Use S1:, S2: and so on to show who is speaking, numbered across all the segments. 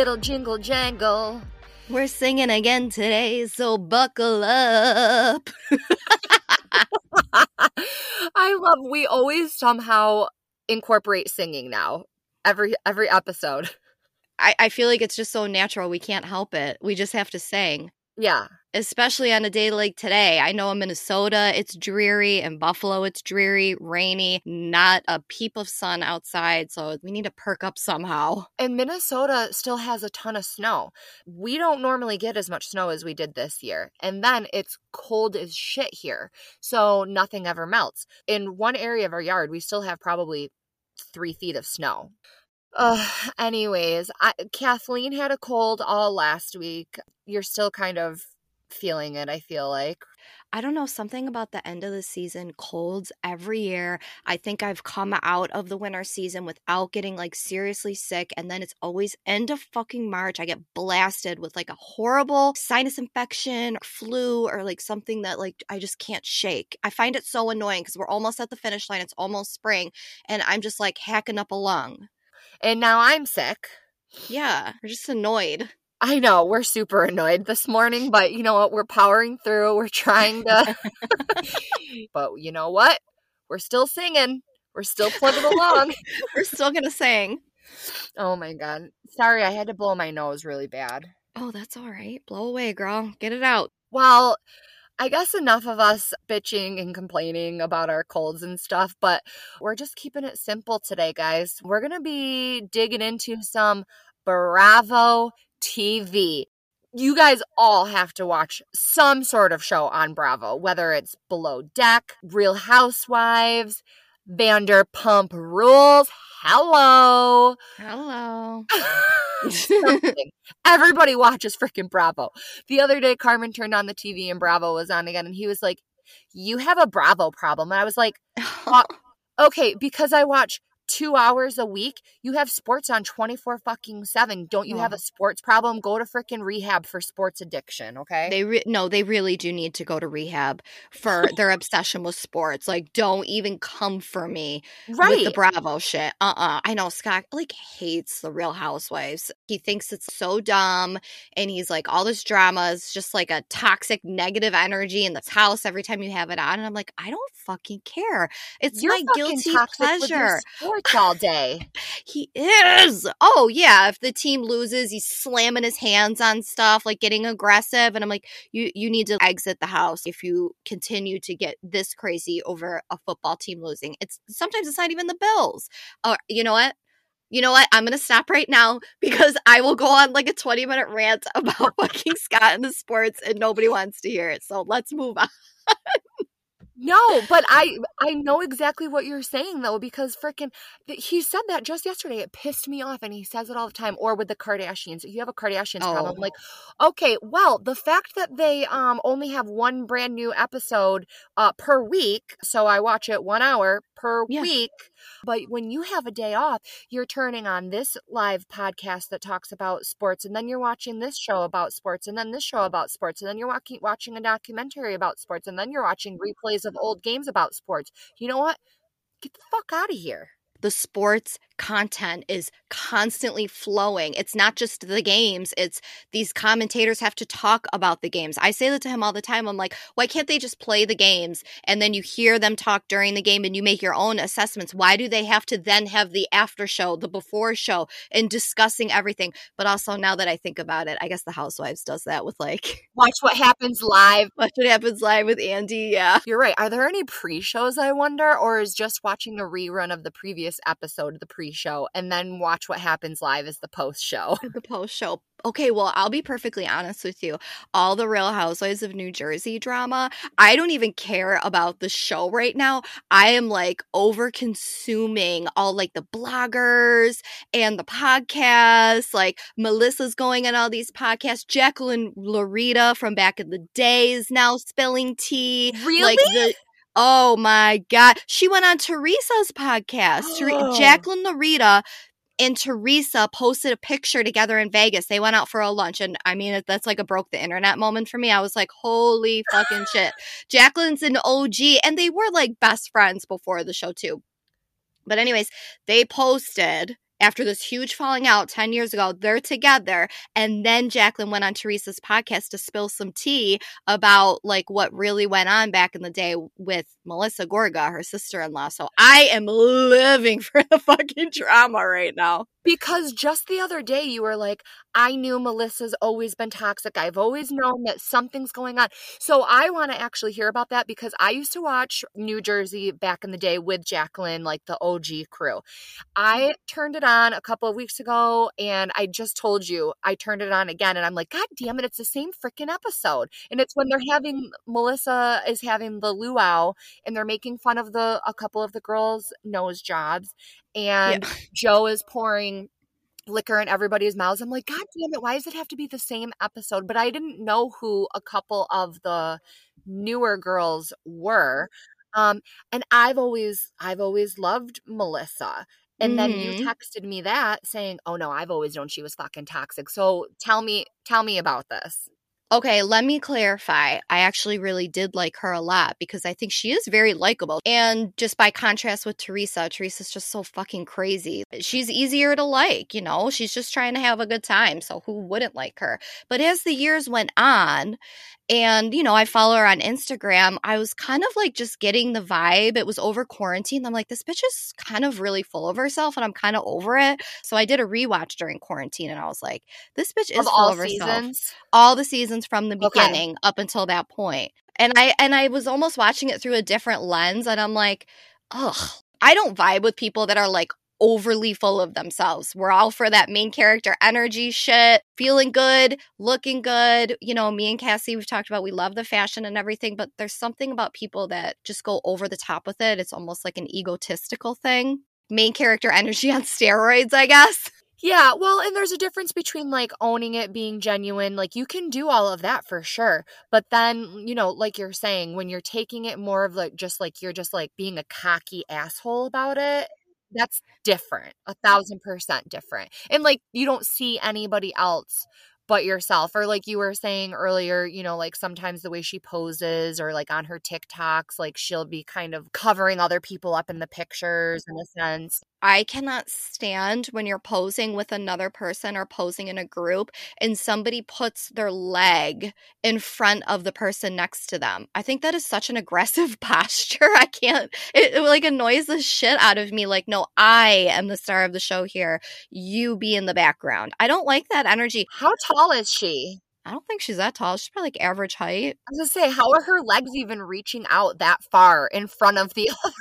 S1: Little jingle jangle.
S2: We're singing again today, so buckle up.
S1: I love we always somehow incorporate singing now. Every every episode.
S2: I, I feel like it's just so natural. We can't help it. We just have to sing.
S1: Yeah.
S2: Especially on a day like today. I know in Minnesota it's dreary, in Buffalo it's dreary, rainy, not a peep of sun outside. So we need to perk up somehow.
S1: And Minnesota still has a ton of snow. We don't normally get as much snow as we did this year. And then it's cold as shit here. So nothing ever melts. In one area of our yard, we still have probably three feet of snow. Uh, anyways, I, Kathleen had a cold all last week. You're still kind of feeling it, I feel like.
S2: I don't know, something about the end of the season, colds every year. I think I've come out of the winter season without getting like seriously sick. And then it's always end of fucking March. I get blasted with like a horrible sinus infection, or flu, or like something that like I just can't shake. I find it so annoying because we're almost at the finish line. It's almost spring. And I'm just like hacking up a lung.
S1: And now I'm sick.
S2: Yeah, we're just annoyed.
S1: I know we're super annoyed this morning, but you know what? We're powering through. We're trying to, but you know what? We're still singing. We're still plugging along.
S2: we're still gonna sing.
S1: Oh my god! Sorry, I had to blow my nose really bad.
S2: Oh, that's all right. Blow away, girl. Get it out.
S1: Well, I guess enough of us bitching and complaining about our colds and stuff, but we're just keeping it simple today, guys. We're going to be digging into some Bravo TV. You guys all have to watch some sort of show on Bravo, whether it's Below Deck, Real Housewives, Vanderpump Rules. Hello.
S2: Hello.
S1: Everybody watches freaking Bravo. The other day, Carmen turned on the TV and Bravo was on again, and he was like, You have a Bravo problem. And I was like, uh, Okay, because I watch two hours a week, you have sports on 24 fucking 7. Don't you have a sports problem? Go to freaking rehab for sports addiction, okay?
S2: They re- no, they really do need to go to rehab for their obsession with sports. Like don't even come for me
S1: right.
S2: with the Bravo shit. Uh-uh. I know Scott like hates the Real Housewives. He thinks it's so dumb and he's like all this drama is just like a toxic negative energy in this house every time you have it on and I'm like, I don't fucking care. It's
S1: You're
S2: my guilty pleasure
S1: all day.
S2: he is. Oh yeah, if the team loses, he's slamming his hands on stuff, like getting aggressive, and I'm like, you you need to exit the house if you continue to get this crazy over a football team losing. It's sometimes it's not even the Bills. Or uh, you know what? You know what? I'm going to stop right now because I will go on like a 20 minute rant about fucking Scott and the sports and nobody wants to hear it. So let's move on.
S1: No, but I I know exactly what you're saying though because freaking he said that just yesterday. It pissed me off, and he says it all the time. Or with the Kardashians, you have a Kardashians oh. problem. Like, okay, well, the fact that they um only have one brand new episode uh per week, so I watch it one hour per yeah. week. But when you have a day off, you're turning on this live podcast that talks about sports, and then you're watching this show about sports, and then this show about sports, and then you're watching watching a documentary about sports, and then you're watching replays of old games about sports. You know what? Get the fuck out of here
S2: the sports content is constantly flowing. It's not just the games, it's these commentators have to talk about the games. I say that to him all the time. I'm like, why can't they just play the games and then you hear them talk during the game and you make your own assessments? Why do they have to then have the after show, the before show, and discussing everything? But also, now that I think about it, I guess the Housewives does that with like
S1: watch what happens live.
S2: Watch what happens live with Andy. Yeah.
S1: You're right. Are there any pre shows, I wonder, or is just watching a rerun of the previous episode, the pre show, and then watch what happens live as the post show.
S2: The post show. Okay, well, I'll be perfectly honest with you. All the Real Housewives of New Jersey drama, I don't even care about the show right now. I am like over consuming all like the bloggers and the podcasts. Like Melissa's going on all these podcasts. Jacqueline Laurita from back in the days now spilling tea.
S1: Really?
S2: Like the Oh my God. She went on Teresa's podcast. Oh. Jacqueline Laurita and Teresa posted a picture together in Vegas. They went out for a lunch. And I mean, that's like a broke the internet moment for me. I was like, holy fucking shit. Jacqueline's an OG. And they were like best friends before the show, too. But, anyways, they posted after this huge falling out 10 years ago, they're together. And then Jacqueline went on Teresa's podcast to spill some tea about like what really went on back in the day with Melissa Gorga, her sister in law. So I am living for the fucking drama right now.
S1: Because just the other day you were like, I knew Melissa's always been toxic. I've always known that something's going on. So I want to actually hear about that because I used to watch New Jersey back in the day with Jacqueline, like the OG crew. I turned it on a couple of weeks ago and I just told you I turned it on again and I'm like, God damn it, it's the same freaking episode. And it's when they're having Melissa is having the luau and they're making fun of the a couple of the girls' nose jobs and yeah. Joe is pouring liquor in everybody's mouths. I'm like, God damn it, why does it have to be the same episode? But I didn't know who a couple of the newer girls were. Um, and I've always I've always loved Melissa. And mm-hmm. then you mm-hmm. texted me that saying, "Oh no, I've always known she was fucking toxic." So tell me tell me about this.
S2: Okay, let me clarify. I actually really did like her a lot because I think she is very likable. And just by contrast with Teresa, Teresa's just so fucking crazy. She's easier to like, you know, she's just trying to have a good time. So who wouldn't like her? But as the years went on, and, you know, I follow her on Instagram. I was kind of like just getting the vibe. It was over quarantine. I'm like, this bitch is kind of really full of herself and I'm kind of over it. So I did a rewatch during quarantine and I was like, this bitch is of full of seasons? herself. All the seasons from the beginning okay. up until that point. And I and I was almost watching it through a different lens and I'm like, ugh, I don't vibe with people that are like overly full of themselves. We're all for that main character energy shit, feeling good, looking good. You know, me and Cassie, we've talked about we love the fashion and everything, but there's something about people that just go over the top with it. It's almost like an egotistical thing. Main character energy on steroids, I guess.
S1: Yeah, well, and there's a difference between like owning it, being genuine. Like you can do all of that for sure. But then, you know, like you're saying, when you're taking it more of like just like you're just like being a cocky asshole about it, that's different a thousand percent different and like you don't see anybody else but yourself or like you were saying earlier you know like sometimes the way she poses or like on her tiktoks like she'll be kind of covering other people up in the pictures in a sense
S2: I cannot stand when you're posing with another person or posing in a group and somebody puts their leg in front of the person next to them. I think that is such an aggressive posture. I can't, it, it, like annoys the shit out of me. Like, no, I am the star of the show here. You be in the background. I don't like that energy.
S1: How tall is she?
S2: I don't think she's that tall. She's probably like average height.
S1: I was gonna say, how are her legs even reaching out that far in front of the other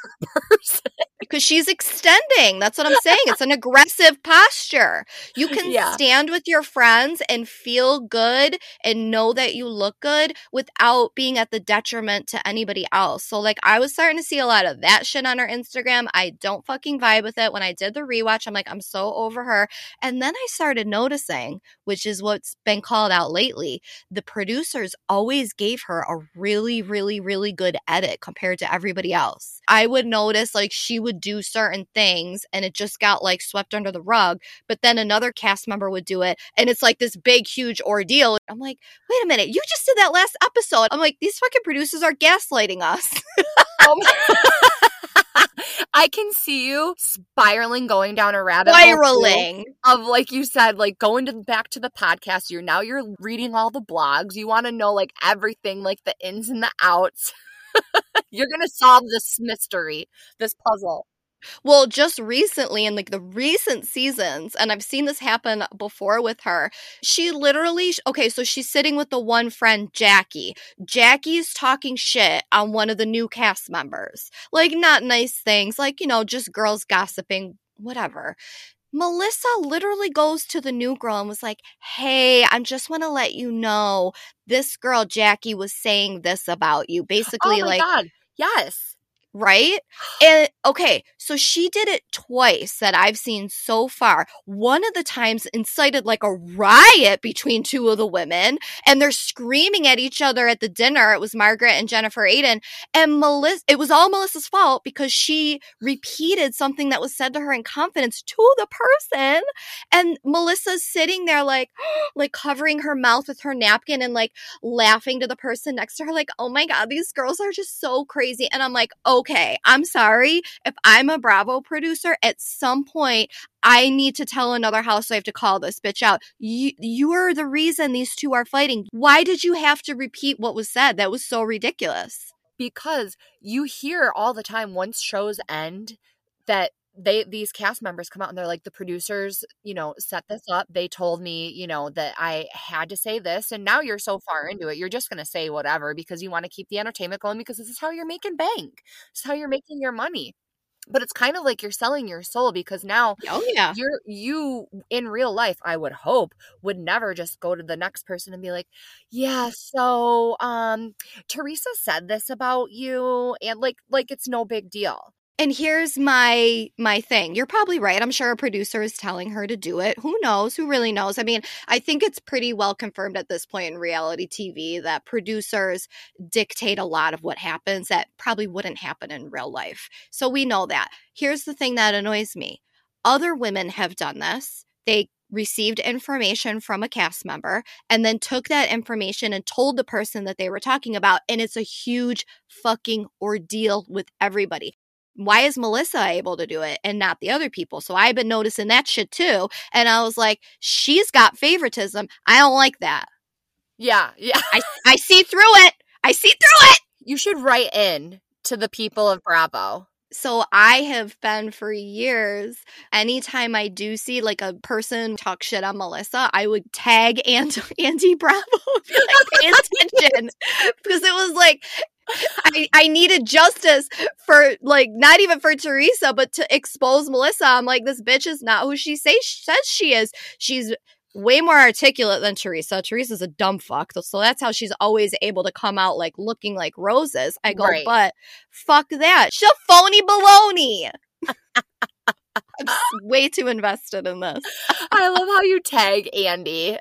S1: person?
S2: Because she's extending. That's what I'm saying. It's an aggressive posture. You can yeah. stand with your friends and feel good and know that you look good without being at the detriment to anybody else. So, like, I was starting to see a lot of that shit on her Instagram. I don't fucking vibe with it. When I did the rewatch, I'm like, I'm so over her. And then I started noticing, which is what's been called out lately, the producers always gave her a really, really, really good edit compared to everybody else. I would notice, like, she would do certain things and it just got like swept under the rug. But then another cast member would do it and it's like this big, huge ordeal. I'm like, wait a minute, you just did that last episode. I'm like, these fucking producers are gaslighting us.
S1: Um, I can see you spiraling, going down a rabbit
S2: spiraling
S1: of like you said, like going to back to the podcast. You're now you're reading all the blogs. You want to know like everything, like the ins and the outs. You're going to solve this mystery, this puzzle.
S2: Well, just recently in like the recent seasons, and I've seen this happen before with her, she literally, okay, so she's sitting with the one friend, Jackie. Jackie's talking shit on one of the new cast members. Like, not nice things, like, you know, just girls gossiping, whatever. Melissa literally goes to the new girl and was like, Hey, I just want to let you know this girl, Jackie, was saying this about you. Oh basically,
S1: oh
S2: like,
S1: God. yes
S2: right? And okay, so she did it twice that I've seen so far. One of the times incited like a riot between two of the women, and they're screaming at each other at the dinner. It was Margaret and Jennifer Aydin. and Melissa. It was all Melissa's fault because she repeated something that was said to her in confidence to the person, and Melissa's sitting there like, like covering her mouth with her napkin and like laughing to the person next to her, like, "Oh my god, these girls are just so crazy." And I'm like, "Oh." Okay, I'm sorry. If I'm a Bravo producer, at some point, I need to tell another housewife to call this bitch out. You, you're the reason these two are fighting. Why did you have to repeat what was said? That was so ridiculous.
S1: Because you hear all the time once shows end that they these cast members come out and they're like the producers you know set this up. They told me you know that i had to say this and now you're so far into it you're just going to say whatever because you want to keep the entertainment going because this is how you're making bank. This is how you're making your money. But it's kind of like you're selling your soul because now
S2: oh yeah.
S1: you're you in real life i would hope would never just go to the next person and be like yeah so um teresa said this about you and like like it's no big deal
S2: and here's my my thing. You're probably right. I'm sure a producer is telling her to do it. Who knows? Who really knows? I mean i think it's pretty well confirmed at this point in reality tv that producers dictate a lot of what happens that probably wouldn't happen in real life. So we know that. Here's the thing that annoys me. Other women have done this. They received information from a cast member and then took that information and told the person that they were talking about and it's a huge fucking ordeal with everybody why is Melissa able to do it and not the other people? So I've been noticing that shit too. And I was like, she's got favoritism. I don't like that.
S1: Yeah, yeah.
S2: I, I see through it. I see through it.
S1: You should write in to the people of Bravo.
S2: So I have been for years. Anytime I do see like a person talk shit on Melissa, I would tag Andy, Andy Bravo, like, pay attention, because it was like I, I needed justice for like not even for Teresa, but to expose Melissa. I'm like, this bitch is not who she say, says she is. She's way more articulate than Teresa. Teresa's a dumb fuck. So that's how she's always able to come out like looking like roses. I go, right. but fuck that. She's phony baloney. I'm way too invested in this.
S1: I love how you tag Andy.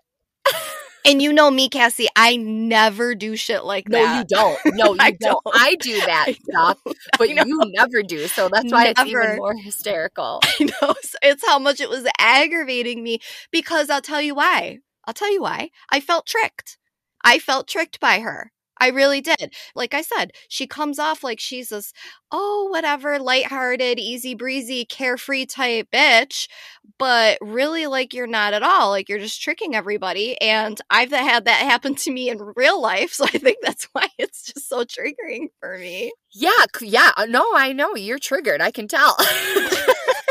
S2: And you know me, Cassie, I never do shit like
S1: no,
S2: that.
S1: No, you don't. No, you I don't. don't. I do that stuff, but you never do. So that's why never. it's even more hysterical.
S2: I know. It's how much it was aggravating me because I'll tell you why. I'll tell you why. I felt tricked. I felt tricked by her. I really did. Like I said, she comes off like she's this, oh, whatever, lighthearted, easy breezy, carefree type bitch. But really, like, you're not at all. Like, you're just tricking everybody. And I've had that happen to me in real life. So I think that's why it's just so triggering for me.
S1: Yeah. Yeah. Uh, no, I know. You're triggered. I can tell.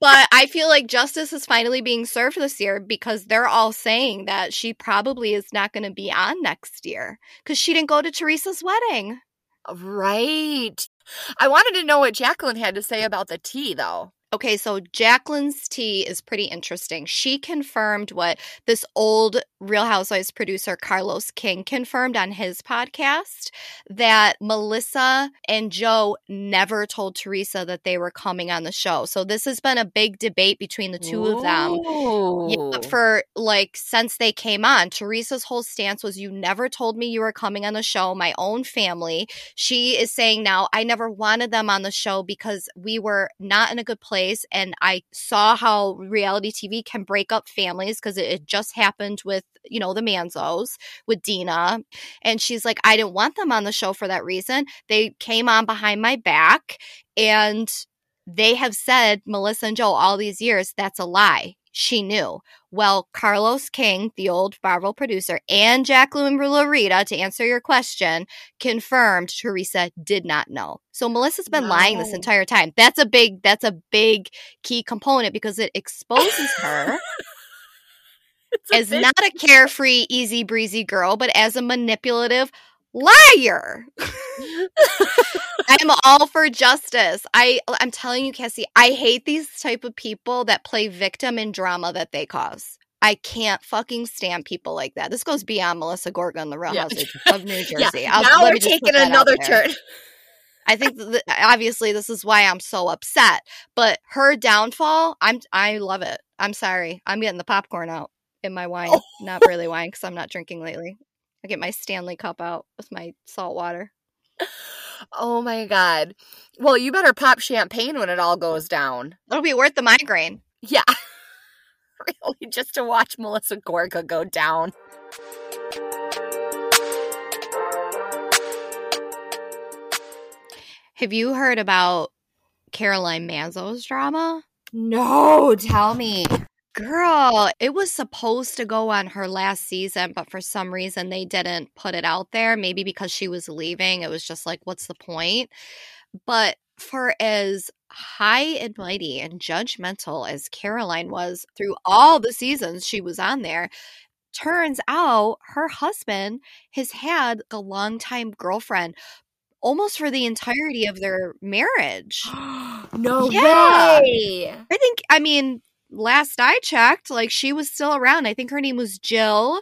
S2: but I feel like justice is finally being served this year because they're all saying that she probably is not going to be on next year because she didn't go to Teresa's wedding.
S1: Right. I wanted to know what Jacqueline had to say about the tea, though.
S2: Okay, so Jacqueline's tea is pretty interesting. She confirmed what this old Real Housewives producer Carlos King confirmed on his podcast that Melissa and Joe never told Teresa that they were coming on the show. So this has been a big debate between the two Ooh. of them yeah, for like since they came on. Teresa's whole stance was you never told me you were coming on the show, my own family. She is saying now I never wanted them on the show because we were not in a good place place and I saw how reality TV can break up families because it, it, just happened with, you know, the Manzos with Dina. And she's like, I didn't want them on the show for that reason. They came on behind my back and they have said, Melissa and Joe, all these years, that's a lie she knew. Well, Carlos King, the old Bravo producer, and Jacqueline Laurita, to answer your question, confirmed Teresa did not know. So Melissa's been no. lying this entire time. That's a big that's a big key component because it exposes her as not a carefree, easy breezy girl, but as a manipulative liar. I am all for justice. I I'm telling you, Cassie, I hate these type of people that play victim in drama that they cause. I can't fucking stand people like that. This goes beyond Melissa Gorga the Real yeah. of New Jersey.
S1: yeah. now we're taking another turn.
S2: I think that obviously this is why I'm so upset. But her downfall, I'm I love it. I'm sorry. I'm getting the popcorn out in my wine. Oh. Not really wine because I'm not drinking lately. I get my Stanley cup out with my salt water.
S1: Oh my god. Well, you better pop champagne when it all goes down.
S2: It'll be worth the migraine.
S1: Yeah. really, just to watch Melissa Gorga go down.
S2: Have you heard about Caroline Manzo's drama?
S1: No, tell me.
S2: Girl, it was supposed to go on her last season, but for some reason they didn't put it out there. Maybe because she was leaving. It was just like, what's the point? But for as high and mighty and judgmental as Caroline was through all the seasons she was on there, turns out her husband has had a longtime girlfriend almost for the entirety of their marriage.
S1: no yeah. way.
S2: I think, I mean, last I checked, like she was still around. I think her name was Jill.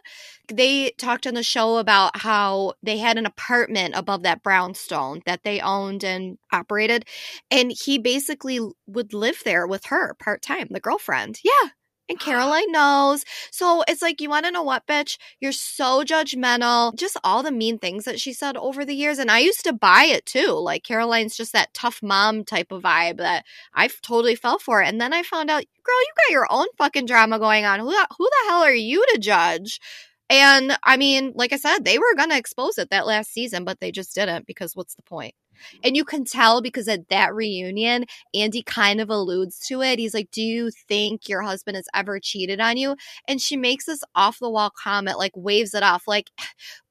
S2: They talked on the show about how they had an apartment above that brownstone that they owned and operated. And he basically would live there with her part time, the girlfriend. Yeah. And Caroline knows. So it's like, you want to know what, bitch? You're so judgmental. Just all the mean things that she said over the years. And I used to buy it too. Like, Caroline's just that tough mom type of vibe that I totally fell for. And then I found out, girl, you got your own fucking drama going on. Who, who the hell are you to judge? And I mean, like I said, they were going to expose it that last season, but they just didn't because what's the point? And you can tell because at that reunion, Andy kind of alludes to it. He's like, Do you think your husband has ever cheated on you? And she makes this off the wall comment, like waves it off, like,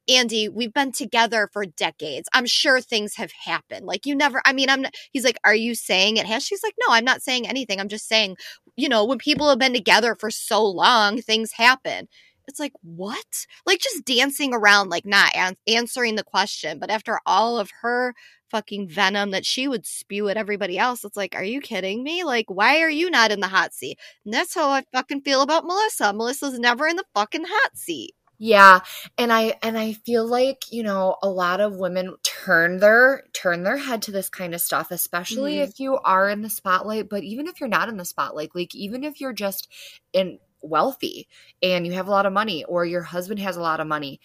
S2: Andy, we've been together for decades. I'm sure things have happened. Like you never, I mean, I'm he's like, are you saying it has? She's like, no, I'm not saying anything. I'm just saying, you know, when people have been together for so long, things happen. It's like, what? Like just dancing around, like not an- answering the question. But after all of her fucking venom that she would spew at everybody else, it's like, are you kidding me? Like, why are you not in the hot seat? And that's how I fucking feel about Melissa. Melissa's never in the fucking hot seat.
S1: Yeah, and I and I feel like, you know, a lot of women turn their turn their head to this kind of stuff, especially mm-hmm. if you are in the spotlight, but even if you're not in the spotlight, like even if you're just in wealthy and you have a lot of money or your husband has a lot of money.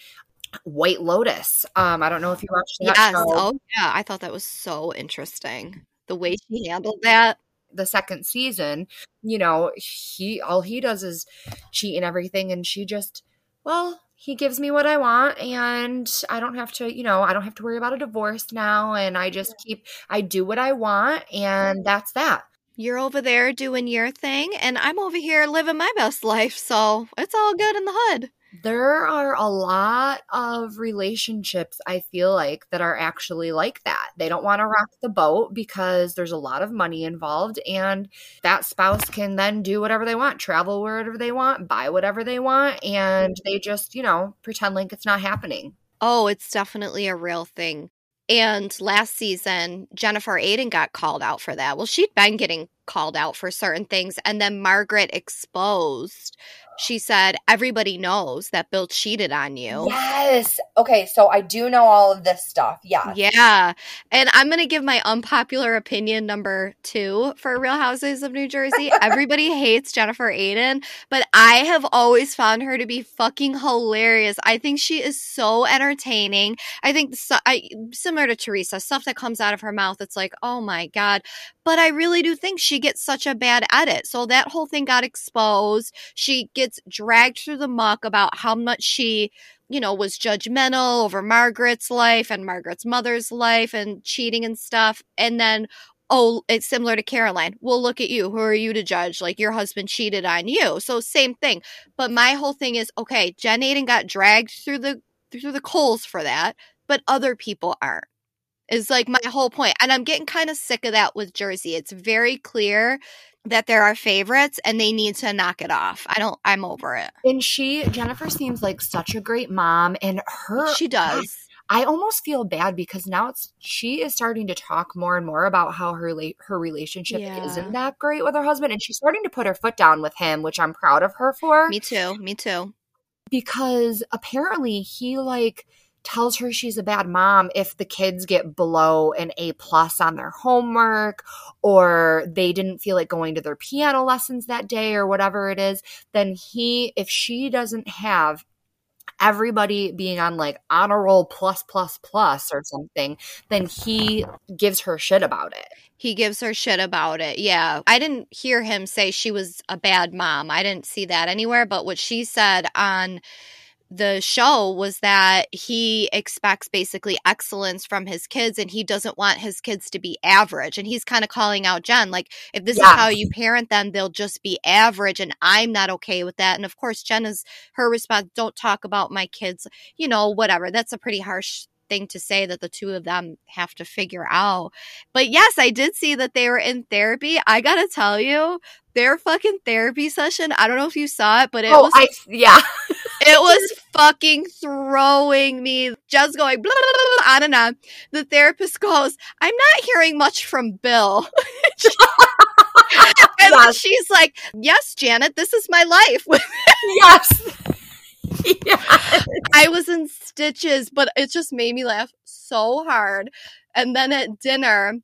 S1: White lotus um i don't know if you watched that yes. show. oh
S2: yeah. I thought that was so interesting the way she handled that.
S1: The second season you know he all he does is cheat and everything and she just well he gives me what i want and i don't have to you know i don't have to worry about a divorce now and i just keep i do what i want and that's that
S2: you're over there doing your thing, and I'm over here living my best life. So it's all good in the hood.
S1: There are a lot of relationships, I feel like, that are actually like that. They don't want to rock the boat because there's a lot of money involved, and that spouse can then do whatever they want, travel wherever they want, buy whatever they want, and they just, you know, pretend like it's not happening.
S2: Oh, it's definitely a real thing. And last season, Jennifer Aydin got called out for that. Well, she'd been getting called out for certain things. And then Margaret exposed she said, Everybody knows that Bill cheated on you.
S1: Yes. Okay. So I do know all of this stuff. Yeah.
S2: Yeah. And I'm going to give my unpopular opinion number two for Real Houses of New Jersey. Everybody hates Jennifer Aydin, but I have always found her to be fucking hilarious. I think she is so entertaining. I think so, I, similar to Teresa, stuff that comes out of her mouth, it's like, oh my God. But I really do think she gets such a bad edit. So that whole thing got exposed. She gets gets dragged through the muck about how much she, you know, was judgmental over Margaret's life and Margaret's mother's life and cheating and stuff. And then, oh, it's similar to Caroline. Well, look at you. Who are you to judge? Like your husband cheated on you. So same thing. But my whole thing is okay, Jen Aydin got dragged through the through the coals for that, but other people aren't is like my whole point. And I'm getting kind of sick of that with Jersey. It's very clear that there are favorites and they need to knock it off. I don't I'm over it.
S1: And she Jennifer seems like such a great mom and her
S2: She does.
S1: I almost feel bad because now it's she is starting to talk more and more about how her her relationship yeah. isn't that great with her husband and she's starting to put her foot down with him, which I'm proud of her for.
S2: Me too. Me too.
S1: Because apparently he like tells her she's a bad mom if the kids get below an A plus on their homework or they didn't feel like going to their piano lessons that day or whatever it is, then he, if she doesn't have everybody being on like honor roll plus plus plus or something, then he gives her shit about it.
S2: He gives her shit about it. Yeah. I didn't hear him say she was a bad mom. I didn't see that anywhere, but what she said on the show was that he expects basically excellence from his kids and he doesn't want his kids to be average and he's kind of calling out Jen like if this yes. is how you parent them they'll just be average and I'm not okay with that and of course Jen is her response don't talk about my kids you know whatever that's a pretty harsh thing to say that the two of them have to figure out. But yes, I did see that they were in therapy. I gotta tell you, their fucking therapy session. I don't know if you saw it, but it oh, was
S1: I, yeah.
S2: it was fucking throwing me. Just going blah, blah, blah, on and on. The therapist goes, "I'm not hearing much from Bill." and yes. she's like, "Yes, Janet, this is my life."
S1: yes.
S2: I was in stitches, but it just made me laugh so hard. And then at dinner,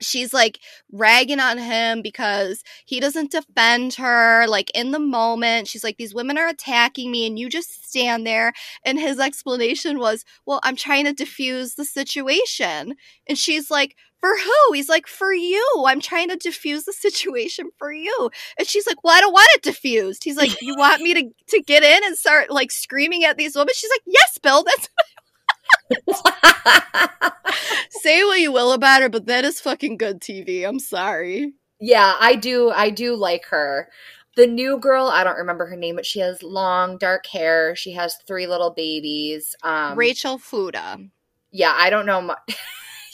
S2: she's like ragging on him because he doesn't defend her like in the moment. She's like these women are attacking me and you just stand there and his explanation was well i'm trying to diffuse the situation. And she's like for who? He's like for you. I'm trying to diffuse the situation for you. And she's like well i don't want it diffused he's like you want me to to get in and start like screaming at these women? She's like yes bill that's Say what you will about her, but that is fucking good TV. I'm sorry.
S1: Yeah, I do. I do like her. The new girl, I don't remember her name, but she has long dark hair. She has three little babies. Um,
S2: Rachel Fuda.
S1: Yeah, I don't know. Much.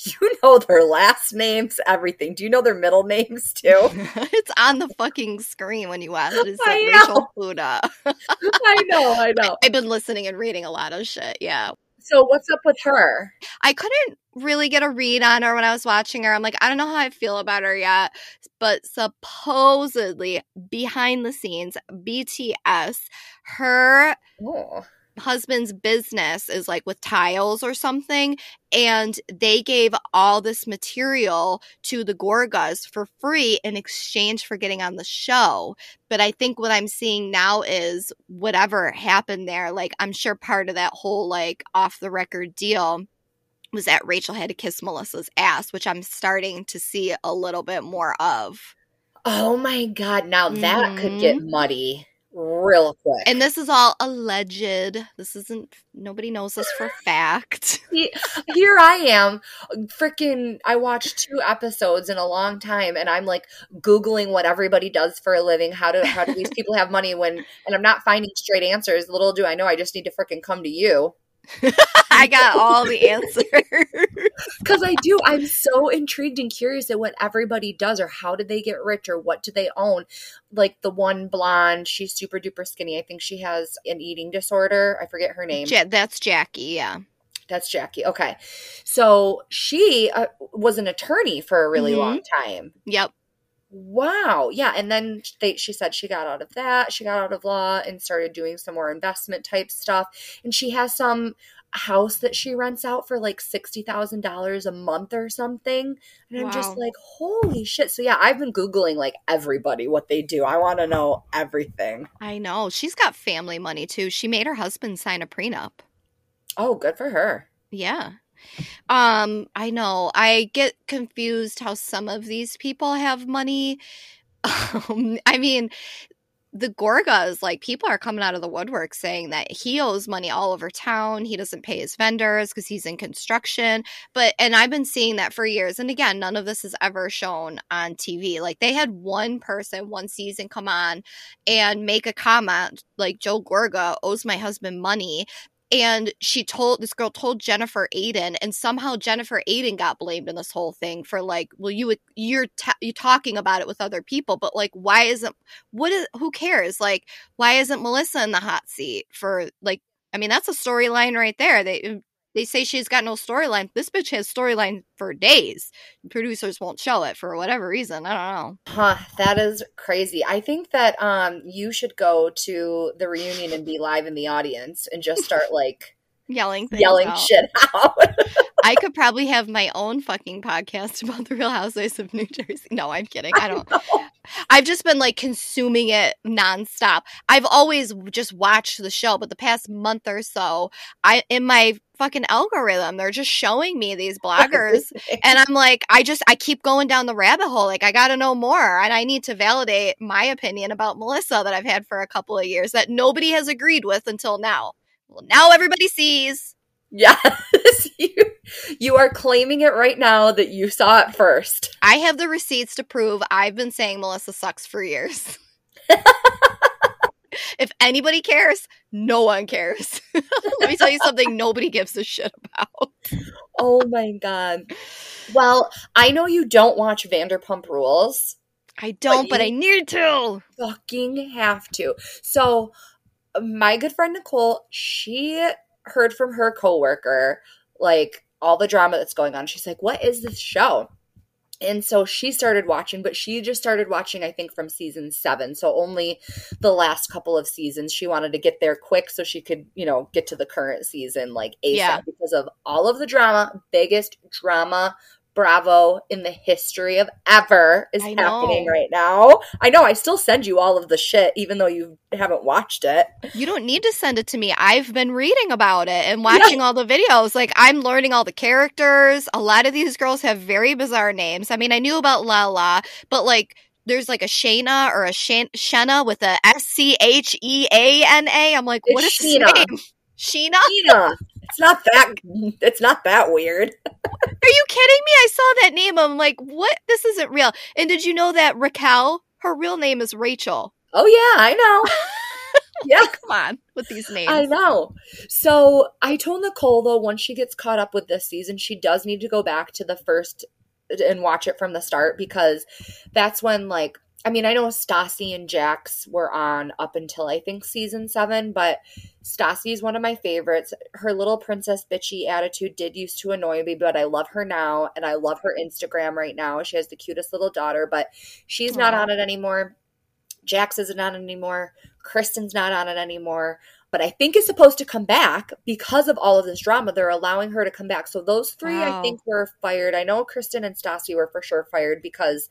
S1: you know their last names, everything. Do you know their middle names too?
S2: it's on the fucking screen when you ask it. It's like Rachel Fuda.
S1: I know, I know.
S2: I've been listening and reading a lot of shit. Yeah.
S1: So what's up with her?
S2: I couldn't really get a read on her when I was watching her. I'm like, I don't know how I feel about her yet. But supposedly behind the scenes, BTS, her oh husband's business is like with tiles or something and they gave all this material to the gorgas for free in exchange for getting on the show but i think what i'm seeing now is whatever happened there like i'm sure part of that whole like off the record deal was that rachel had to kiss melissa's ass which i'm starting to see a little bit more of
S1: oh my god now that mm-hmm. could get mm-hmm. muddy real quick.
S2: And this is all alleged. This isn't nobody knows this for fact.
S1: Here I am, freaking I watched two episodes in a long time and I'm like googling what everybody does for a living. How do how do these people have money when and I'm not finding straight answers. Little do I know I just need to freaking come to you.
S2: I got all the answers.
S1: Because I do. I'm so intrigued and curious at what everybody does or how did they get rich or what do they own. Like the one blonde, she's super duper skinny. I think she has an eating disorder. I forget her name.
S2: Ja- that's Jackie, yeah.
S1: That's Jackie. Okay. So she uh, was an attorney for a really mm-hmm. long time.
S2: Yep.
S1: Wow. Yeah. And then they, she said she got out of that. She got out of law and started doing some more investment type stuff. And she has some house that she rents out for like $60,000 a month or something. And I'm just like, holy shit. So yeah, I've been Googling like everybody, what they do. I want to know everything.
S2: I know. She's got family money too. She made her husband sign a prenup.
S1: Oh, good for her.
S2: Yeah. Um, I know. I get confused how some of these people have money. Um, I mean, the Gorgas, like people are coming out of the woodwork saying that he owes money all over town. He doesn't pay his vendors because he's in construction. But, and I've been seeing that for years. And again, none of this is ever shown on TV. Like they had one person one season come on and make a comment like Joe Gorga owes my husband money and she told this girl told Jennifer Aydin, and somehow Jennifer Aydin got blamed in this whole thing for like, well, you you're t- you talking about it with other people, but like, why isn't what is who cares? Like, why isn't Melissa in the hot seat for like? I mean, that's a storyline right there. They they say she's got no storyline. This bitch has storyline for days. Producers won't show it for whatever reason. I don't know.
S1: Huh, that is crazy. I think that um you should go to the reunion and be live in the audience and just start like
S2: yelling
S1: yelling
S2: out.
S1: shit out.
S2: I could probably have my own fucking podcast about the Real Housewives of New Jersey. No, I'm kidding. I don't. I I've just been like consuming it nonstop. I've always just watched the show, but the past month or so, I in my fucking algorithm, they're just showing me these bloggers, and I'm like, I just I keep going down the rabbit hole. Like I got to know more, and I need to validate my opinion about Melissa that I've had for a couple of years that nobody has agreed with until now Well, now everybody sees.
S1: Yes, you, you are claiming it right now that you saw it first.
S2: I have the receipts to prove I've been saying Melissa sucks for years. if anybody cares, no one cares. Let me tell you something nobody gives a shit about.
S1: Oh my god. Well, I know you don't watch Vanderpump Rules.
S2: I don't, but, but I need to.
S1: Fucking have to. So, my good friend Nicole, she heard from her coworker like all the drama that's going on. She's like, "What is this show?" And so she started watching, but she just started watching, I think, from season seven. So only the last couple of seasons. She wanted to get there quick so she could, you know, get to the current season like ASAP yeah. because of all of the drama, biggest drama Bravo in the history of ever is happening right now. I know. I still send you all of the shit, even though you haven't watched it.
S2: You don't need to send it to me. I've been reading about it and watching yeah. all the videos. Like, I'm learning all the characters. A lot of these girls have very bizarre names. I mean, I knew about Lala, but like, there's like a Shayna or a Shan- Shenna with a S C H E A N A. I'm like, what is Sheena. name? Sheena.
S1: Sheena. It's not that. It's not that weird.
S2: Are you kidding me? I saw that name. I'm like, what? This isn't real. And did you know that Raquel, her real name is Rachel?
S1: Oh yeah, I know.
S2: yeah, come on with these names.
S1: I know. So I told Nicole though, once she gets caught up with this season, she does need to go back to the first and watch it from the start because that's when like I mean, I know Stassi and Jax were on up until I think season seven, but Stassi is one of my favorites. Her little princess bitchy attitude did used to annoy me, but I love her now and I love her Instagram right now. She has the cutest little daughter, but she's Aww. not on it anymore. Jax isn't on it anymore. Kristen's not on it anymore. But I think is supposed to come back because of all of this drama. They're allowing her to come back. So those three, wow. I think, were fired. I know Kristen and Stassi were for sure fired because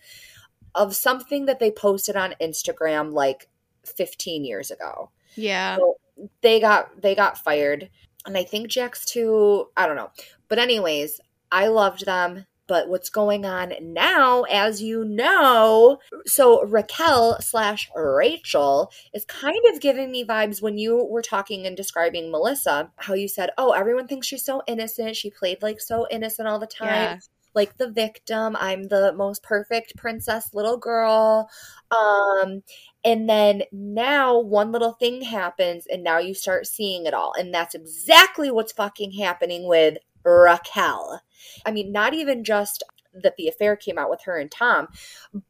S1: of something that they posted on Instagram like 15 years ago.
S2: Yeah.
S1: So they got they got fired. And I think Jax too, I don't know. But anyways, I loved them. But what's going on now, as you know, so Raquel slash Rachel is kind of giving me vibes when you were talking and describing Melissa, how you said, Oh, everyone thinks she's so innocent. She played like so innocent all the time. Yeah like the victim. I'm the most perfect princess little girl. Um, and then now one little thing happens, and now you start seeing it all. And that's exactly what's fucking happening with Raquel. I mean, not even just that the affair came out with her and Tom,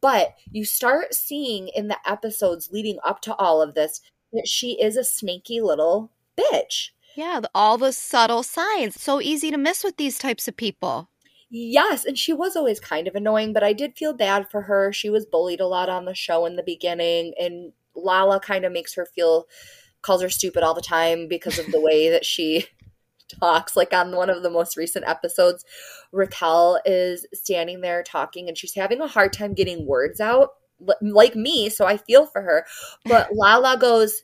S1: but you start seeing in the episodes leading up to all of this that she is a snaky little bitch.
S2: Yeah, all the subtle signs. So easy to miss with these types of people.
S1: Yes, and she was always kind of annoying, but I did feel bad for her. She was bullied a lot on the show in the beginning, and Lala kind of makes her feel calls her stupid all the time because of the way that she talks. Like on one of the most recent episodes, Raquel is standing there talking and she's having a hard time getting words out, like me, so I feel for her. But Lala goes,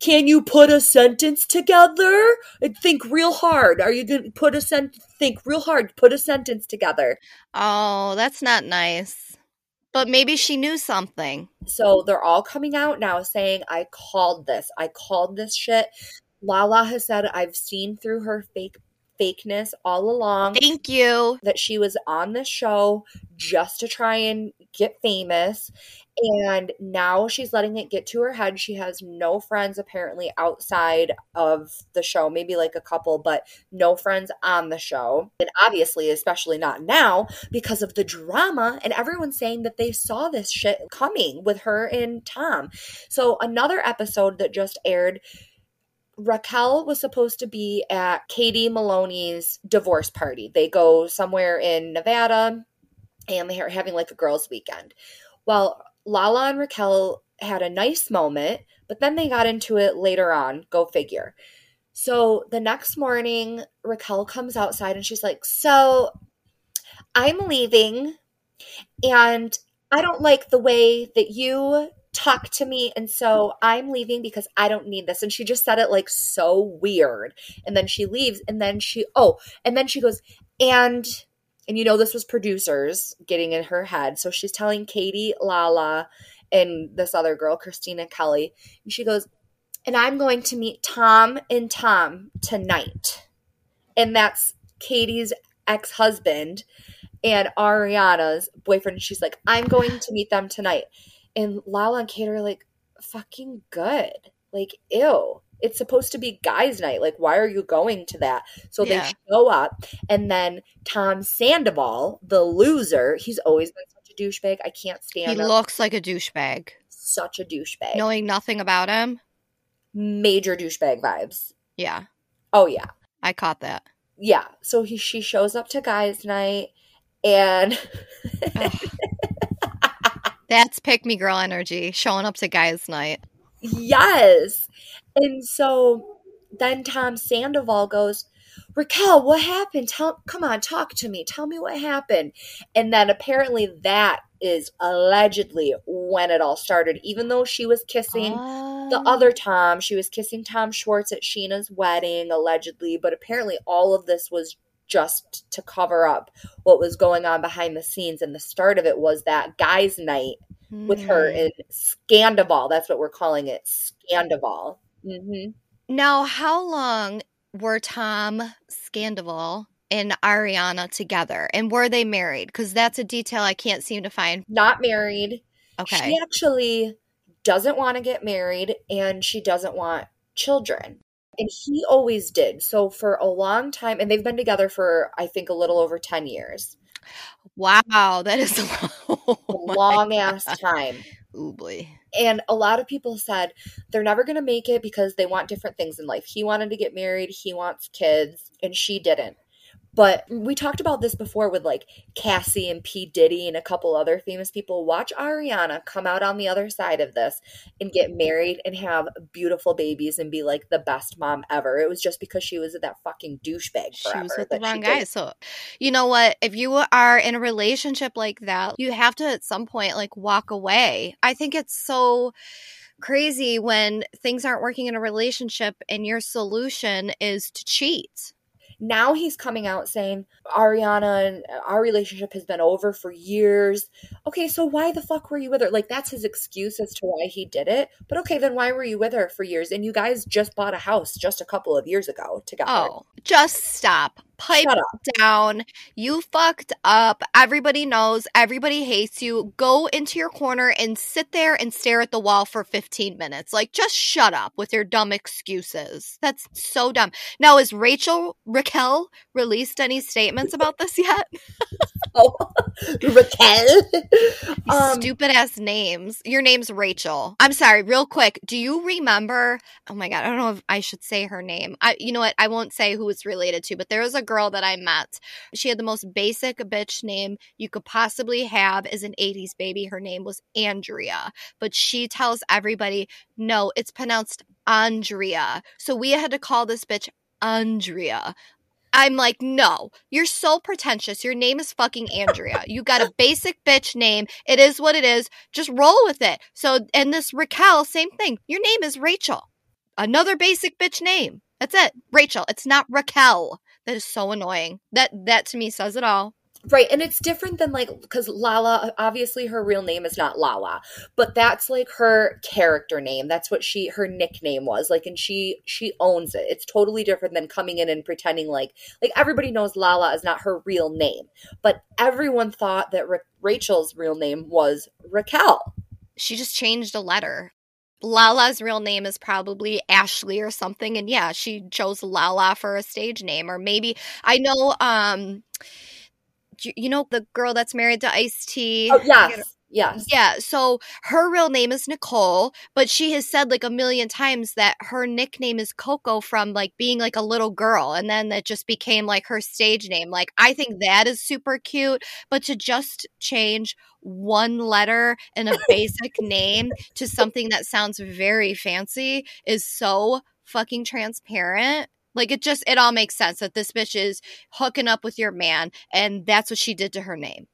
S1: can you put a sentence together? Think real hard. Are you going to put a sent? Think real hard. Put a sentence together.
S2: Oh, that's not nice. But maybe she knew something.
S1: So they're all coming out now saying, I called this. I called this shit. Lala has said, I've seen through her fake fakeness all along.
S2: Thank you.
S1: That she was on this show just to try and get famous. And now she's letting it get to her head. She has no friends apparently outside of the show, maybe like a couple, but no friends on the show. And obviously, especially not now because of the drama and everyone saying that they saw this shit coming with her and Tom. So, another episode that just aired Raquel was supposed to be at Katie Maloney's divorce party. They go somewhere in Nevada and they're having like a girls' weekend. Well, Lala and Raquel had a nice moment, but then they got into it later on. Go figure. So the next morning, Raquel comes outside and she's like, So I'm leaving and I don't like the way that you talk to me and so i'm leaving because i don't need this and she just said it like so weird and then she leaves and then she oh and then she goes and and you know this was producers getting in her head so she's telling katie lala and this other girl Christina kelly and she goes and I'm going to meet Tom and Tom tonight. And that's Katie's ex husband and Ariana's boyfriend. She's like, I'm going to meet them tonight. And Lala and Kate are like, fucking good. Like, ew. It's supposed to be guys' night. Like, why are you going to that? So
S2: Yeah.
S1: they show up, and then Tom Sandoval, the loser, he's always been such a douchebag. I can't
S2: He
S1: stand him.
S2: looks like a douchebag.
S1: such a douchebag.
S2: Knowing nothing about him.
S1: Major douchebag vibes.
S2: Yeah,
S1: Oh yeah.
S2: I caught that.
S1: Yeah. So he she shows up to guys' night and
S2: That's pick me girl energy showing up to guys' night.
S1: Yes. And so then Tom Sandoval goes, Raquel, what happened? Tell come on, talk to me. Tell me what happened. And then apparently that is allegedly when it all started. Even though she was kissing the
S2: Oh.
S1: other Tom. She was kissing Tom Schwartz at Scheana's wedding, allegedly, but apparently all of this was just to cover up what was going on behind the scenes. And the start of it was that guys' night with her
S2: Hmm.
S1: in Scandival. That's what we're calling it, Scandival. hmm
S2: Now, how long were Tom Scandival and Ariana together? And were they married? Because that's a detail I can't seem to find.
S1: Not married.
S2: Okay.
S1: She actually doesn't want to get married and she doesn't want children. And he always did. So for a long time, and they've been together for, I think, a little over 10 years.
S2: Wow, that is a
S1: A
S2: oh
S1: long ass time.
S2: Oh, oobly.
S1: And a lot of people said they're never going to make it because they want different things in life. He wanted to get married, he wants kids, and she didn't. But we talked about this before with like Cassie and P. Diddy and a couple other famous people. Watch Ariana come out on the other side of this and get married and have beautiful babies and be like the best mom ever. It was just because she was that fucking douchebag
S2: She was with the wrong guy. So, you know what? If you are in a relationship like that, you have to at some point like walk away. I think it's so crazy when things aren't working in a relationship and your solution is to cheat.
S1: Now he's coming out saying Ariana and our relationship has been over for years. Okay, so why the fuck were you with her? Like that's his excuse as to why he did it. But okay, then why were you with her for years? And you guys just bought a house just a couple of years ago together.
S2: Oh, just stop. Pipe down. You fucked up. Everybody knows. Everybody hates you. Go into your corner and sit there and stare at the wall for 15 minutes. Like, just shut up with your dumb excuses. That's so dumb. Now, is Rachel Raquel released any statements about this yet?
S1: Oh, Raquel. um,
S2: Stupid ass names. Your name's Rachel. I'm sorry, real quick. Do you remember? Oh my god, I don't know if I should say her name. I, you know what? I won't say who it's related to, but there was a girl that I met. She had the most basic bitch name you could possibly have as an 80s baby. Her name was Andrea, but she tells everybody, no, it's pronounced Andrea. So we had to call this bitch Andrea. I'm like, no, you're so pretentious. Your name is fucking Andrea. You got a basic bitch name. It is what it is. Just roll with it. So, and this Raquel, same thing. Your name is Rachel. Another basic bitch name. That's it. Rachel. It's not Raquel. That is so annoying. That that to me says it all.
S1: Right, and it's different than like because Lala, obviously her real name is not Lala, but that's like her character name. That's what she her nickname was like, and she she owns it. It's totally different than coming in and pretending like like everybody knows Lala is not her real name, but everyone thought that Ra- Rachel's real name was Raquel.
S2: She just changed a letter. Lala's real name is probably Ashley or something, and yeah, she chose Lala for a stage name, or maybe I know. um you know the girl that's married to Ice T.
S1: Oh yes, yes.
S2: Yeah, so her real name is Nicole, but she has said like a million times that her nickname is Coco from like being like a little girl, and then that just became like her stage name. Like, I think that is super cute, but to just change one letter in a basic name to something that sounds very fancy is so fucking transparent. Like, it just, it all makes sense that this bitch is hooking up with your man, and that's what she did to her name.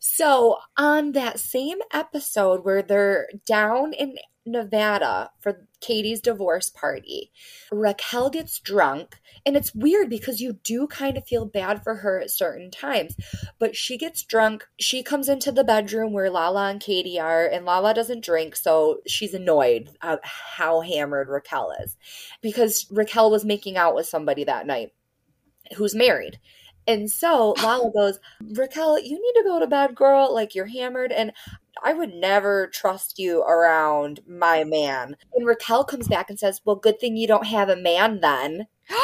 S1: So, on that same episode where they're down in Nevada for Katie's divorce party, Raquel gets drunk. And it's weird because you do kind of feel bad for her at certain times. But she gets drunk. She comes into the bedroom where Lala and Katie are, and Lala doesn't drink. So she's annoyed at how hammered Raquel is because Raquel was making out with somebody that night who's married. And so Lala goes, Raquel, you need to go to bed, girl. Like you're hammered. And I would never trust you around my man. And Raquel comes back and says, Well, good thing you don't have a man then.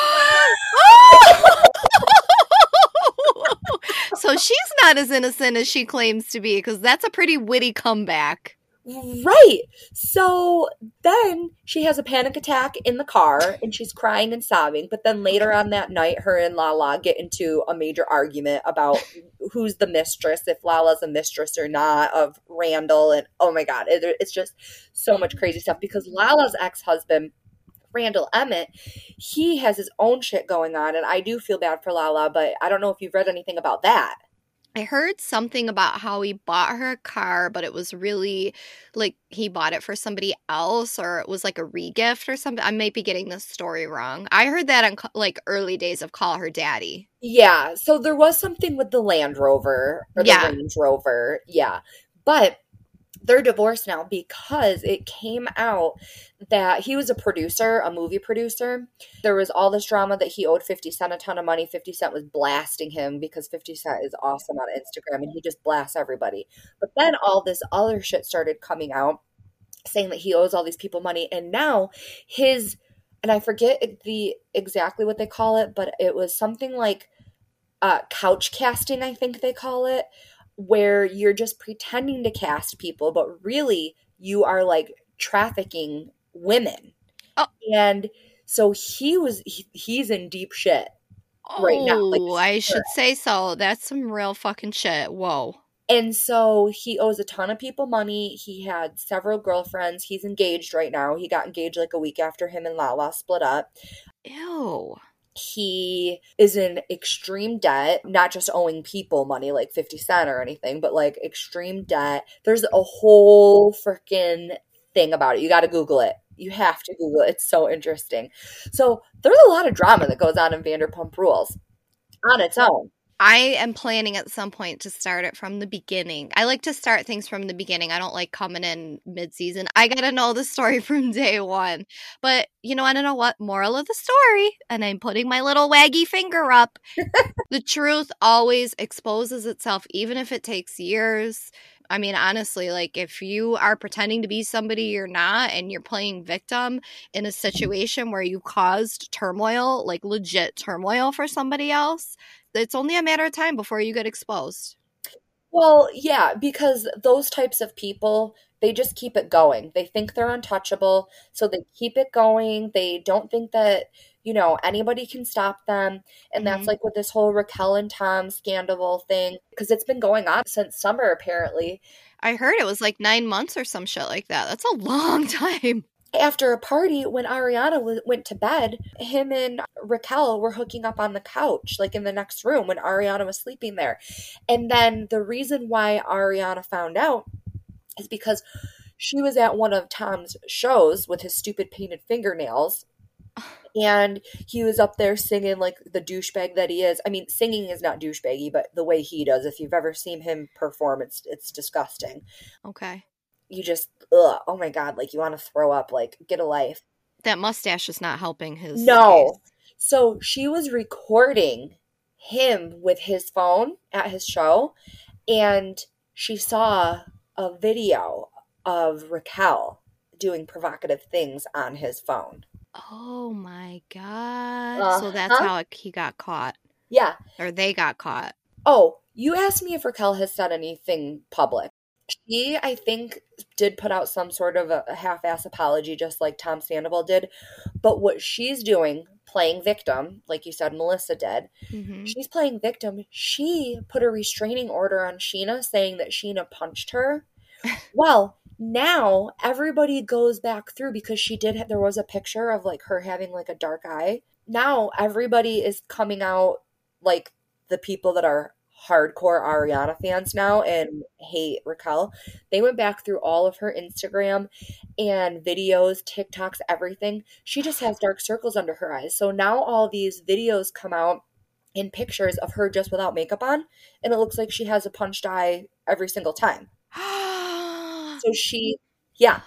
S2: so she's not as innocent as she claims to be because that's a pretty witty comeback.
S1: Right. So then she has a panic attack in the car and she's crying and sobbing. But then later on that night, her and Lala get into a major argument about who's the mistress, if Lala's a mistress or not, of Randall. And oh my God, it, it's just so much crazy stuff because Lala's ex husband. Randall Emmett, he has his own shit going on, and I do feel bad for Lala, but I don't know if you've read anything about that.
S2: I heard something about how he bought her a car, but it was really like he bought it for somebody else or it was like a regift or something. I might be getting this story wrong. I heard that on like early days of Call Her Daddy.
S1: Yeah. So there was something with the Land Rover or the
S2: Yeah.
S1: Range Rover. Yeah. But they're divorced now because it came out that he was a producer, a movie producer. There was all this drama that he owed 50 Cent a ton of money. 50 Cent was blasting him because 50 Cent is awesome on Instagram and he just blasts everybody. But then all this other shit started coming out saying that he owes all these people money. And now his, and I forget the exactly what they call it, but it was something like uh, couch casting, I think they call it, where you're just pretending to cast people, but really you are like trafficking women.
S2: Oh.
S1: And so he was, he, he's in deep shit. Right now, like,
S2: Oh, I should say so. That's some real fucking shit. Whoa.
S1: And so he owes a ton of people money. He had several girlfriends. He's engaged right now. He got engaged like a week after him and Lala split up.
S2: Ew.
S1: He is in extreme debt, not just owing people money like 50 Cent or anything, but like extreme debt. There's a whole freaking thing about it. You got to Google it. You have to Google it. It's so interesting. So there's a lot of drama that goes on in Vanderpump Rules on its own.
S2: I am planning at some point to start it from the beginning. I like to start things from the beginning. I don't like coming in mid season. I got to know the story from day one. But you know, I don't know what moral of the story, and I'm putting my little waggy finger up. the truth always exposes itself, even if it takes years. I mean, honestly, like if you are pretending to be somebody you're not and you're playing victim in a situation where you caused turmoil, like legit turmoil for somebody else, it's only a matter of time before you get exposed.
S1: Well, yeah, because those types of people, they just keep it going. They think they're untouchable, so they keep it going. They don't think that, you know, anybody can stop them. And that's
S2: Mhm.
S1: like with this whole Raquel and Tom scandal thing, because it's been going on since summer, apparently.
S2: I heard it was like nine months or some shit like that. That's a long time.
S1: After a party, when Ariana w- went to bed, him and Raquel were hooking up on the couch, like in the next room when Ariana was sleeping there. And then the reason why Ariana found out is because she was at one of Tom's shows with his stupid painted fingernails. And he was up there singing like the douchebag that he is. I mean, singing is not douchebaggy, but the way he does. If you've ever seen him perform, it's it's disgusting.
S2: Okay.
S1: You just, ugh, oh my god, like you want to throw up. Like, get a life.
S2: That mustache is not helping his.
S1: No.
S2: case.
S1: So she was recording him with his phone at his show, and she saw a video of Raquel doing provocative things on his phone.
S2: Oh my god. So that's
S1: Uh-huh.
S2: how he got caught.
S1: Yeah.
S2: Or they got caught.
S1: Oh, you asked me if Raquel has said anything public. She, I think, did put out some sort of a, a half ass apology, just like Tom Sandoval did. But what she's doing, playing victim, like you said, Melissa did,
S2: hmm
S1: she's playing victim. She put a restraining order on Scheana saying that Scheana punched her. well, now everybody goes back through because she did, there was a picture of like her having like a dark eye. Now everybody is coming out like the people that are hardcore Ariana fans now and hate Raquel. They went back through all of her Instagram and videos, TikToks, everything. She just has dark circles under her eyes. So now all these videos come out in pictures of her just without makeup on, and it looks like she has a punched eye every single time. so she, yeah.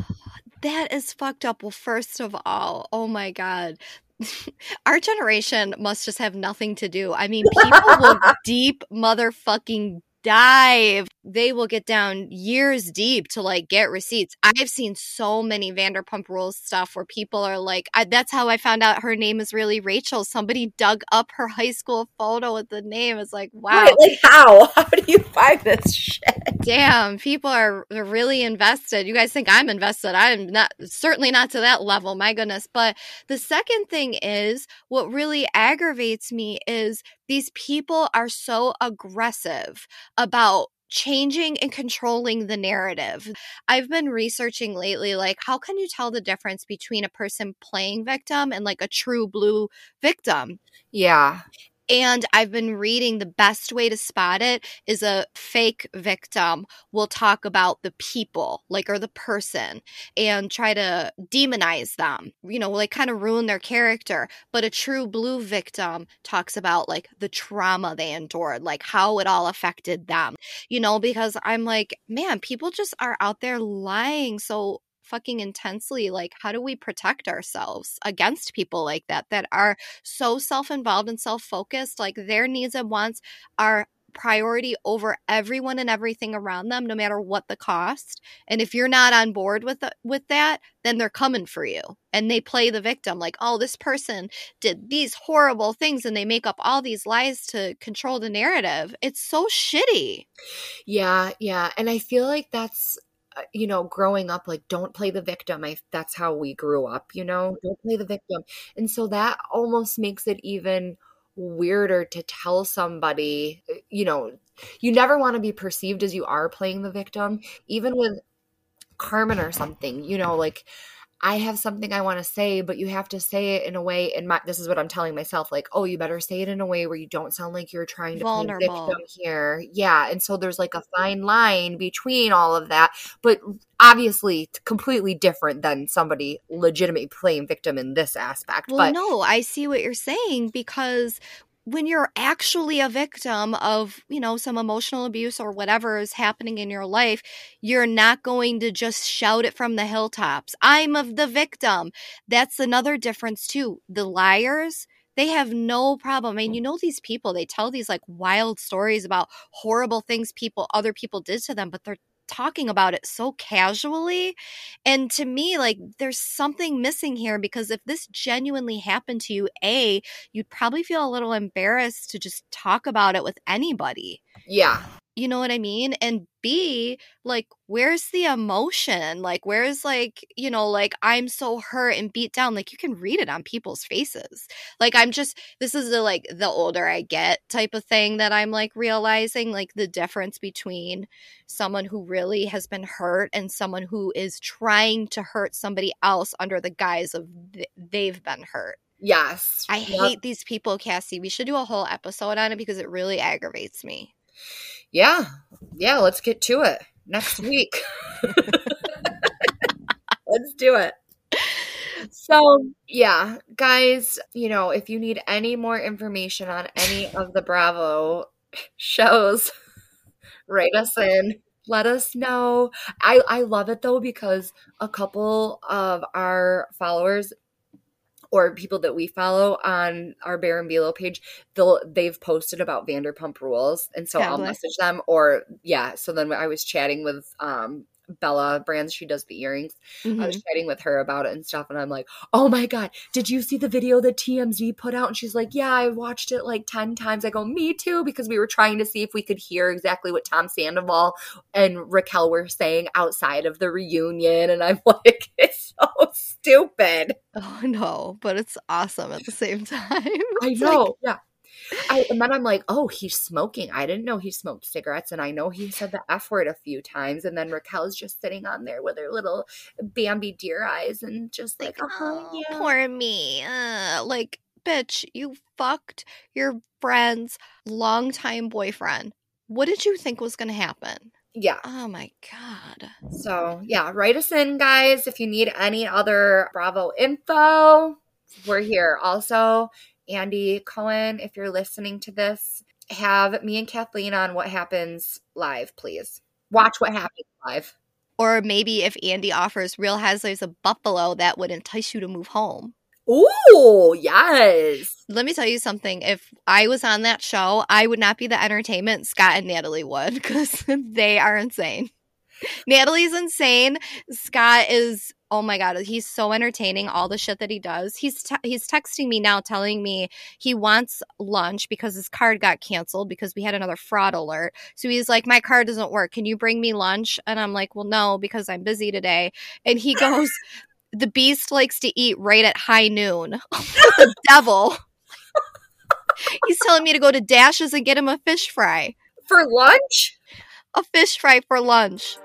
S2: That is fucked up. Well, first of all, oh my God. Our generation must just have nothing to do. I mean, people will deep motherfucking dive. They will get down years deep to like get receipts. I've seen so many Vanderpump Rules stuff where people are like, I, that's how I found out her name is really Rachel. Somebody dug up her high school photo with the name. It's like, wow. Right,
S1: like how? How do you find this shit?
S2: Damn, people are, are really invested. You guys think I'm invested. I'm not, certainly not to that level. My goodness. But the second thing is what really aggravates me is these people are so aggressive about changing and controlling the narrative. I've been researching lately like how can you tell the difference between a person playing victim and like a true blue victim?
S1: Yeah.
S2: And I've been reading the best way to spot it is a fake victim will talk about the people, like, or the person, and try to demonize them, you know, like kind of ruin their character. But a true blue victim talks about like the trauma they endured, like how it all affected them, you know, because I'm like, man, people just are out there lying so fucking intensely like how do we protect ourselves against people like that that are so self-involved and self-focused? Like their needs and wants are priority over everyone and everything around them no matter what the cost. And if you're not on board with the, with that then they're coming for you. And they play the victim like oh this person did these horrible things and they make up all these lies to control the narrative. It's so shitty.
S1: Yeah yeah. And i feel like that's you know, growing up, like, don't play the victim. I, that's how we grew up, you know, don't play the victim. And so that almost makes it even weirder to tell somebody, uh, you know, you never want to be perceived as you are playing the victim, even with Carmen or something, you know, like, I have something I want to say, but you have to say it in a way. And my, this is what I'm telling myself, like, oh, you better say it in a way where you don't sound like you're trying to Vulnerable. play victim here. Yeah, and so there's like a mm-hmm. fine line between all of that, but obviously completely different than somebody legitimately playing victim in this aspect.
S2: Well,
S1: but
S2: no, I see what you're saying because when you're actually a victim of, you know, some emotional abuse or whatever is happening in your life, you're not going to just shout it from the hilltops. I'm of the victim. That's another difference too. The liars, they have no problem. I mean, mm. you know these people, they tell these like wild stories about horrible things people other people did to them, but they're talking about it so casually. And to me, like, there's something missing here because if this genuinely happened to you, A, you'd probably feel a little embarrassed to just talk about it with anybody.
S1: Yeah.
S2: You know what I mean? And B, like, where's the emotion? Like, where's like, you know, like I'm so hurt and beat down. Like, you can read it on people's faces. Like, I'm just, this is the like the older I get type of thing that I'm like realizing, like, the difference between someone who really has been hurt and someone who is trying to hurt somebody else under the guise of th- they've been hurt.
S1: Yes.
S2: I yep. hate these people, Cassie. We should do a whole episode on it because it really aggravates me.
S1: Yeah. Yeah, let's get to it next week. let's do it. So, yeah, guys, you know, if you need any more information on any of the Bravo shows, write us in. Let us know. I I love it though because a couple of our followers or people that we follow on our Bear and Below page, they'll they've posted about Vanderpump Rules, and so I'll message them. Or yeah, so then I was chatting with um Bella Brands, she does the earrings. Mm-hmm. I was mm-hmm. chatting with her about it and stuff, and I'm like, oh my God, did you see the video that TMZ put out? And she's like, yeah, I watched it like 10 times. I go, me too, because we were trying to see if we could hear exactly what Tom Sandoval and Raquel were saying outside of the reunion. And I'm like, it's so stupid.
S2: Oh no, but it's awesome at the same time.
S1: I know. Like, yeah. I, and then I'm like, oh, he's smoking. I didn't know he smoked cigarettes, and I know he said the F word a few times. And then Raquel's just sitting on there with her little Bambi deer eyes and just like, like oh,
S2: yeah. poor me. Uh, like, bitch, you fucked your friend's longtime boyfriend What did you think was going to happen?
S1: Yeah.
S2: Oh my God.
S1: So, yeah, write us in, guys, if you need any other Bravo info. We're here. Also, Andy Cohen, if you're listening to this, have me and Kathleen on What Happens Live, please. Watch What Happens Live.
S2: Or maybe if Andy offers Real Housewives of Buffalo, that would entice you to move home.
S1: Ooh, yes.
S2: Let me tell you something. If I was on that show, I would not be the entertainment. Scott and Natalie would because they are insane. Natalie's insane. Scott is oh my god, he's so entertaining. All the shit that he does. He's te- he's texting me now, telling me he wants lunch because his card got canceled because we had another fraud alert. So he's like, my card doesn't work. Can you bring me lunch? And I'm like, well, no, because I'm busy today. And he goes, the beast likes to eat right at high noon. the devil. he's telling me to go to Dashes and get him a fish fry
S1: for lunch.
S2: A fish fry for lunch.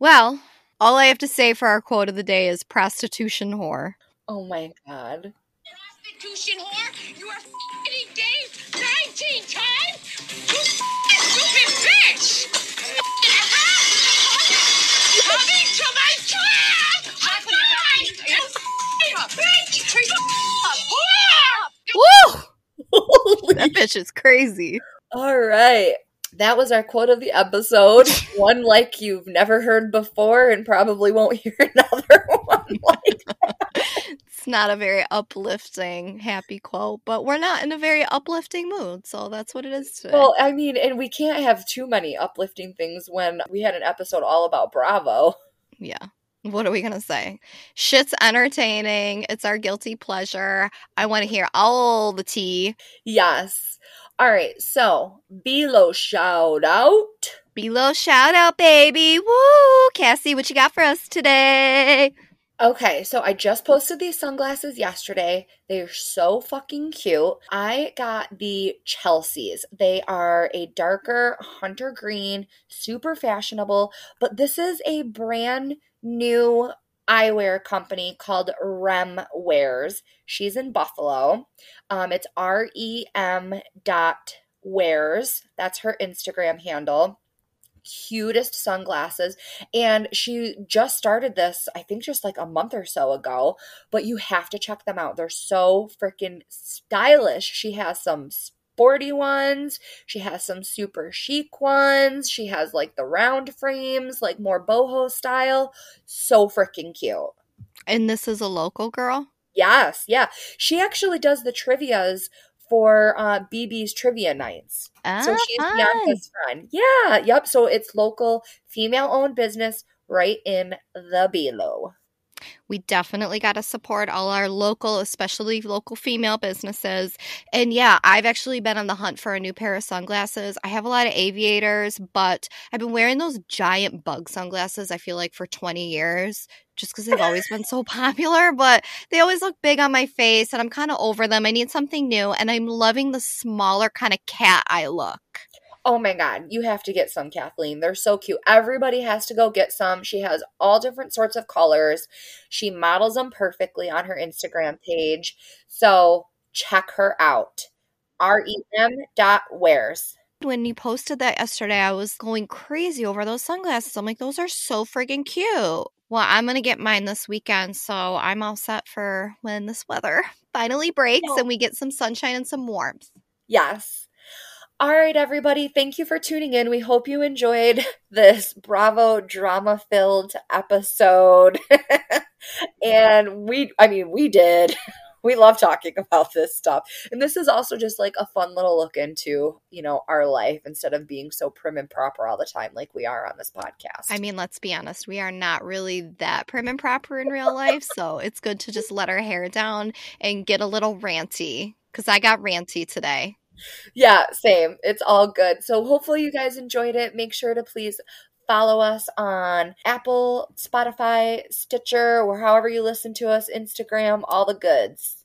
S2: Well, all I have to say for our quote of the day is prostitution whore.
S1: Oh my god.
S3: Prostitution whore? You are f***ing Dave 19 times?
S2: Woo! that bitch is crazy.
S1: All right that was our quote of the episode. one like you've never heard before and probably won't hear another one like
S2: It's not a very uplifting, happy quote, but we're not in a very uplifting mood, so that's what it is today.
S1: Well, I mean, and we can't have too many uplifting things when we had an episode all about Bravo.
S2: Yeah. What are we going to say? Shit's entertaining. It's our guilty pleasure. I want to hear all the tea.
S1: Yes. All right, so Below shout out.
S2: Below shout out, baby. Woo! Cassie, what you got for us today?
S1: Okay, so I just posted these sunglasses yesterday. They're so fucking cute. I got the Chelseas. They are a darker hunter green, super fashionable, but this is a brand new eyewear company called Rem Wears. She's in Buffalo. Um, it's R E M dot wears. That's her Instagram handle. Cutest sunglasses. And she just started this, I think just like a month or so ago. But you have to check them out. They're so freaking stylish. She has some sporty ones. She has some super chic ones. She has like the round frames, like more boho style. So freaking cute.
S2: And this is a local girl?
S1: Yes, yeah. She actually does the trivias for uh, BB's trivia nights.
S2: Ah,
S1: so she's
S2: fun.
S1: Bianca's friend. Yeah, yep. So it's local, female owned business right in the below
S2: we definitely got to support all our local, especially local female businesses. And yeah, I've actually been on the hunt for a new pair of sunglasses. I have a lot of aviators, but I've been wearing those giant bug sunglasses, I feel like, for 20 years just because they've always been so popular, but they always look big on my face and I'm kind of over them. I need something new and I'm loving the smaller kind of cat eye look.
S1: Oh my God, you have to get some, Kathleen. They're so cute. Everybody has to go get some. She has all different sorts of colors. She models them perfectly on her Instagram page. So check her out. R-E-M dot wears.
S2: When you posted that yesterday, I was going crazy over those sunglasses. I'm like, those are so friggin' cute. Well, I'm going to get mine this weekend, so I'm all set for when this weather finally breaks and we get some sunshine and some warmth.
S1: Yes. All right, everybody. Thank you for tuning in. We hope you enjoyed this Bravo drama filled episode. and we, I mean, we did. We love talking about this stuff. And this is also just like a fun little look into, you know, our life instead of being so prim and proper all the time like we are on this podcast.
S2: I mean, let's be honest, we are not really that prim and proper in real life. so it's good to just let our hair down and get a little ranty because I got ranty today
S1: yeah, same. It's all good. So hopefully you guys enjoyed it. Make sure to please follow us on Apple, Spotify, Stitcher, or however you listen to us, Instagram, all the goods.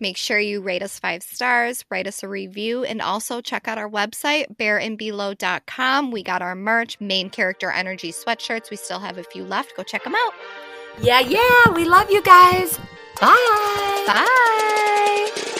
S2: Make sure you rate us five stars, write us a review, and also check out our website, bearandbelow.com. We got our merch, main character energy sweatshirts. We still have a few left. Go check them out.
S1: Yeah, yeah. We love you guys. Bye.
S2: Bye.